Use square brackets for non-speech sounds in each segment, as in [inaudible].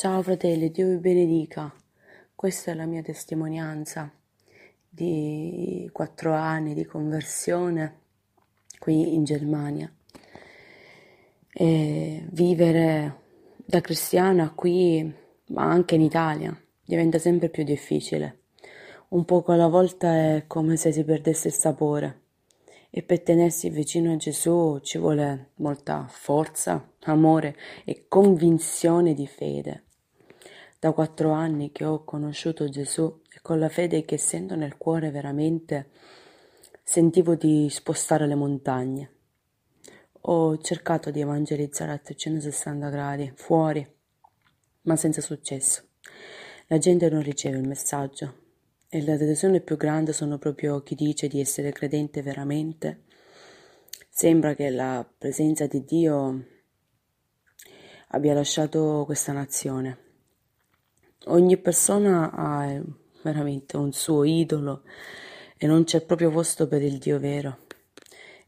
Ciao fratelli, Dio vi benedica. Questa è la mia testimonianza di quattro anni di conversione qui in Germania. E vivere da cristiana qui, ma anche in Italia, diventa sempre più difficile. Un poco alla volta è come se si perdesse il sapore. E per tenersi vicino a Gesù ci vuole molta forza, amore e convinzione di fede. Da quattro anni che ho conosciuto Gesù e con la fede che sento nel cuore veramente sentivo di spostare le montagne. Ho cercato di evangelizzare a 360 gradi, fuori, ma senza successo. La gente non riceve il messaggio, e la delusione più grande sono proprio chi dice di essere credente veramente. Sembra che la presenza di Dio abbia lasciato questa nazione. Ogni persona ha veramente un suo idolo e non c'è proprio posto per il Dio vero.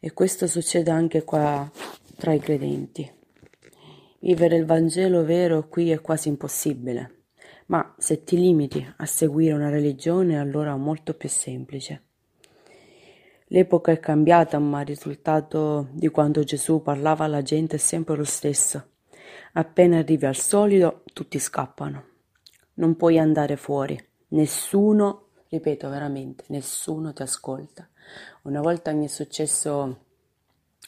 E questo succede anche qua tra i credenti. Vivere il Vangelo vero qui è quasi impossibile ma se ti limiti a seguire una religione allora è molto più semplice. L'epoca è cambiata, ma il risultato di quando Gesù parlava alla gente è sempre lo stesso. Appena arrivi al solido, tutti scappano. Non puoi andare fuori. Nessuno, ripeto veramente, nessuno ti ascolta. Una volta mi è successo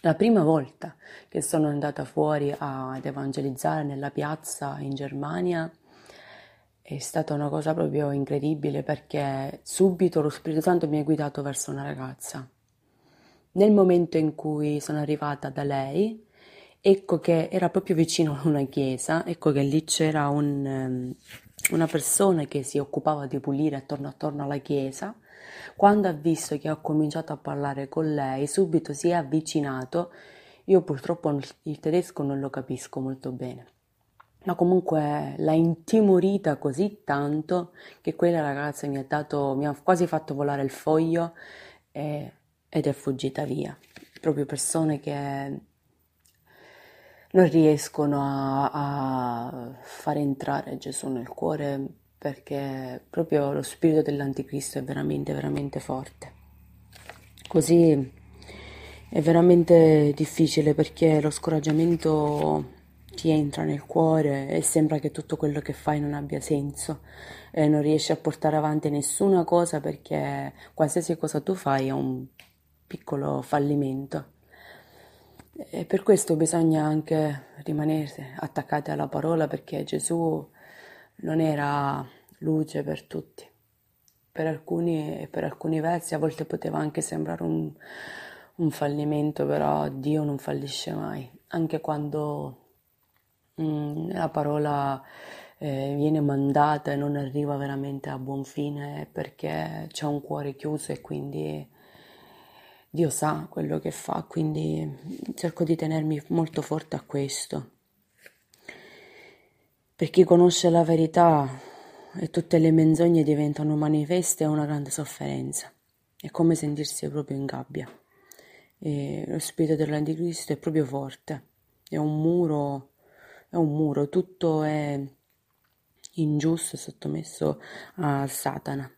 la prima volta che sono andata fuori ad evangelizzare nella piazza in Germania è stata una cosa proprio incredibile perché subito lo Spirito Santo mi ha guidato verso una ragazza. Nel momento in cui sono arrivata da lei, ecco che era proprio vicino a una chiesa, ecco che lì c'era un, ehm, una persona che si occupava di pulire attorno, attorno alla chiesa. Quando ha visto che ho cominciato a parlare con lei, subito si è avvicinato. Io purtroppo il tedesco non lo capisco molto bene ma comunque l'ha intimorita così tanto che quella ragazza mi ha dato, mi ha quasi fatto volare il foglio e, ed è fuggita via. Proprio persone che non riescono a, a fare entrare Gesù nel cuore perché proprio lo spirito dell'anticristo è veramente, veramente forte. Così è veramente difficile perché lo scoraggiamento ti entra nel cuore e sembra che tutto quello che fai non abbia senso e non riesci a portare avanti nessuna cosa perché qualsiasi cosa tu fai è un piccolo fallimento. E per questo bisogna anche rimanere attaccati alla parola perché Gesù non era luce per tutti. Per alcuni, per alcuni versi a volte poteva anche sembrare un, un fallimento, però Dio non fallisce mai, anche quando Mm, la parola eh, viene mandata e non arriva veramente a buon fine perché c'è un cuore chiuso e quindi Dio sa quello che fa, quindi cerco di tenermi molto forte a questo. Per chi conosce la verità e tutte le menzogne diventano manifeste è una grande sofferenza, è come sentirsi proprio in gabbia. E lo spirito dell'anticristo è proprio forte, è un muro è un muro, tutto è ingiusto e sottomesso a Satana.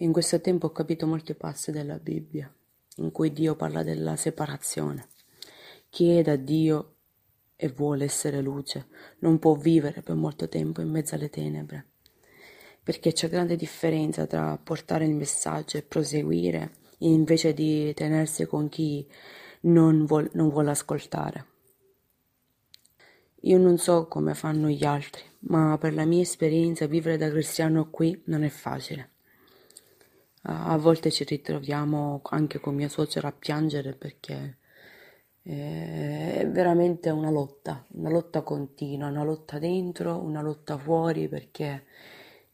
In questo tempo ho capito molti passi della Bibbia, in cui Dio parla della separazione. Chi è da Dio e vuole essere luce non può vivere per molto tempo in mezzo alle tenebre, perché c'è grande differenza tra portare il messaggio e proseguire invece di tenersi con chi non, vuol, non vuole ascoltare. Io non so come fanno gli altri, ma per la mia esperienza vivere da cristiano qui non è facile. A volte ci ritroviamo anche con mia suocera a piangere perché è veramente una lotta, una lotta continua, una lotta dentro, una lotta fuori perché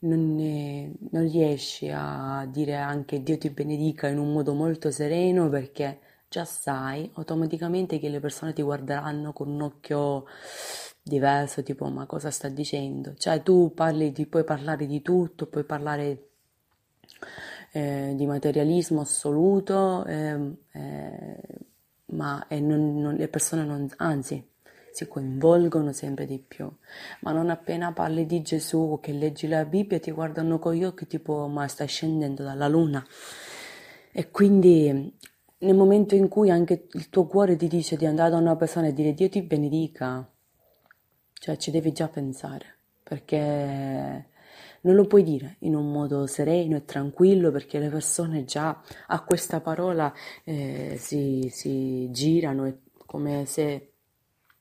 non, ne, non riesci a dire anche Dio ti benedica in un modo molto sereno perché già sai automaticamente che le persone ti guarderanno con un occhio diverso, tipo ma cosa sta dicendo? Cioè tu parli di, puoi parlare di tutto, puoi parlare eh, di materialismo assoluto, eh, eh, ma non, non, le persone non, anzi, si coinvolgono sempre di più. Ma non appena parli di Gesù, che leggi la Bibbia, ti guardano con gli occhi tipo ma stai scendendo dalla luna. E quindi nel momento in cui anche il tuo cuore ti dice di andare da una persona e dire Dio ti benedica, cioè ci devi già pensare, perché non lo puoi dire in un modo sereno e tranquillo perché le persone già a questa parola eh, si, si, girano come se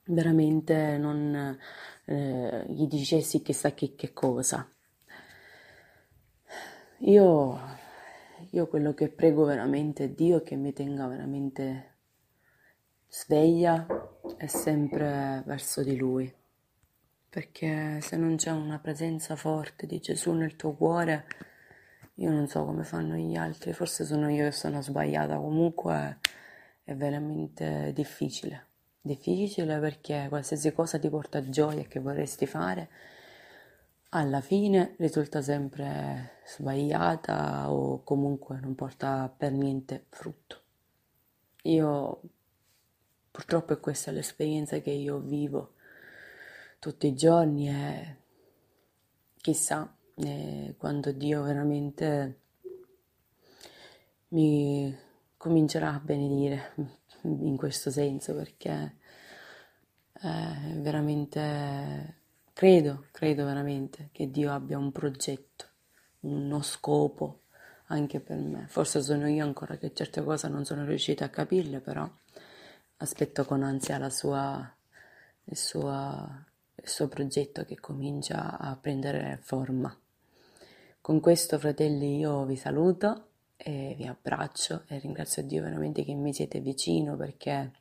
veramente non eh, gli dicessi chissà che, che cosa. Io, io quello che prego veramente è Dio che mi tenga veramente sveglia e sempre verso di Lui perché se non c'è una presenza forte di Gesù nel tuo cuore, io non so come fanno gli altri, forse sono io che sono sbagliata, comunque è veramente difficile. Difficile perché qualsiasi cosa ti porta gioia e che vorresti fare, alla fine risulta sempre sbagliata o comunque non porta per niente frutto. Io purtroppo è questa l'esperienza che io vivo tutti i giorni e chissà eh, quando Dio veramente mi comincerà a benedire [laughs] in questo senso perché eh, veramente credo, credo veramente che Dio abbia un progetto, uno scopo anche per me. Forse sono io ancora che certe cose non sono riuscita a capirle, però aspetto con ansia la sua, il suo il suo progetto che comincia a prendere forma. Con questo, fratelli, io vi saluto e vi abbraccio e ringrazio Dio veramente che mi siete vicino perché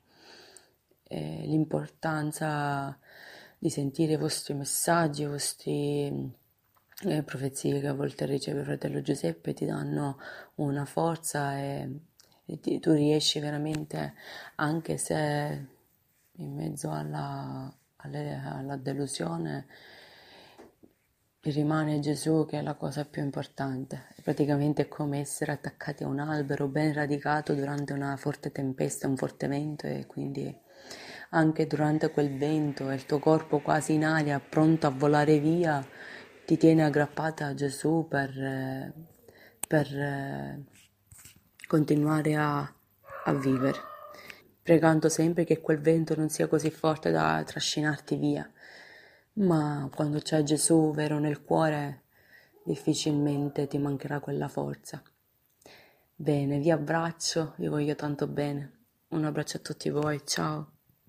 eh, l'importanza di sentire i vostri messaggi, i vostri eh, profezie che a volte riceve fratello Giuseppe ti danno una forza e, e ti, tu riesci veramente, anche se in mezzo alla, alla delusione rimane Gesù che è la cosa più importante. Praticamente è come essere attaccati a un albero ben radicato durante una forte tempesta, un forte vento e quindi anche durante quel vento il tuo corpo quasi in aria, pronto a volare via, ti tiene aggrappata a Gesù per, per continuare a, a vivere pregando sempre che quel vento non sia così forte da trascinarti via. Ma quando c'è Gesù vero nel cuore, difficilmente ti mancherà quella forza. Bene, vi abbraccio, vi voglio tanto bene. Un abbraccio a tutti voi, ciao.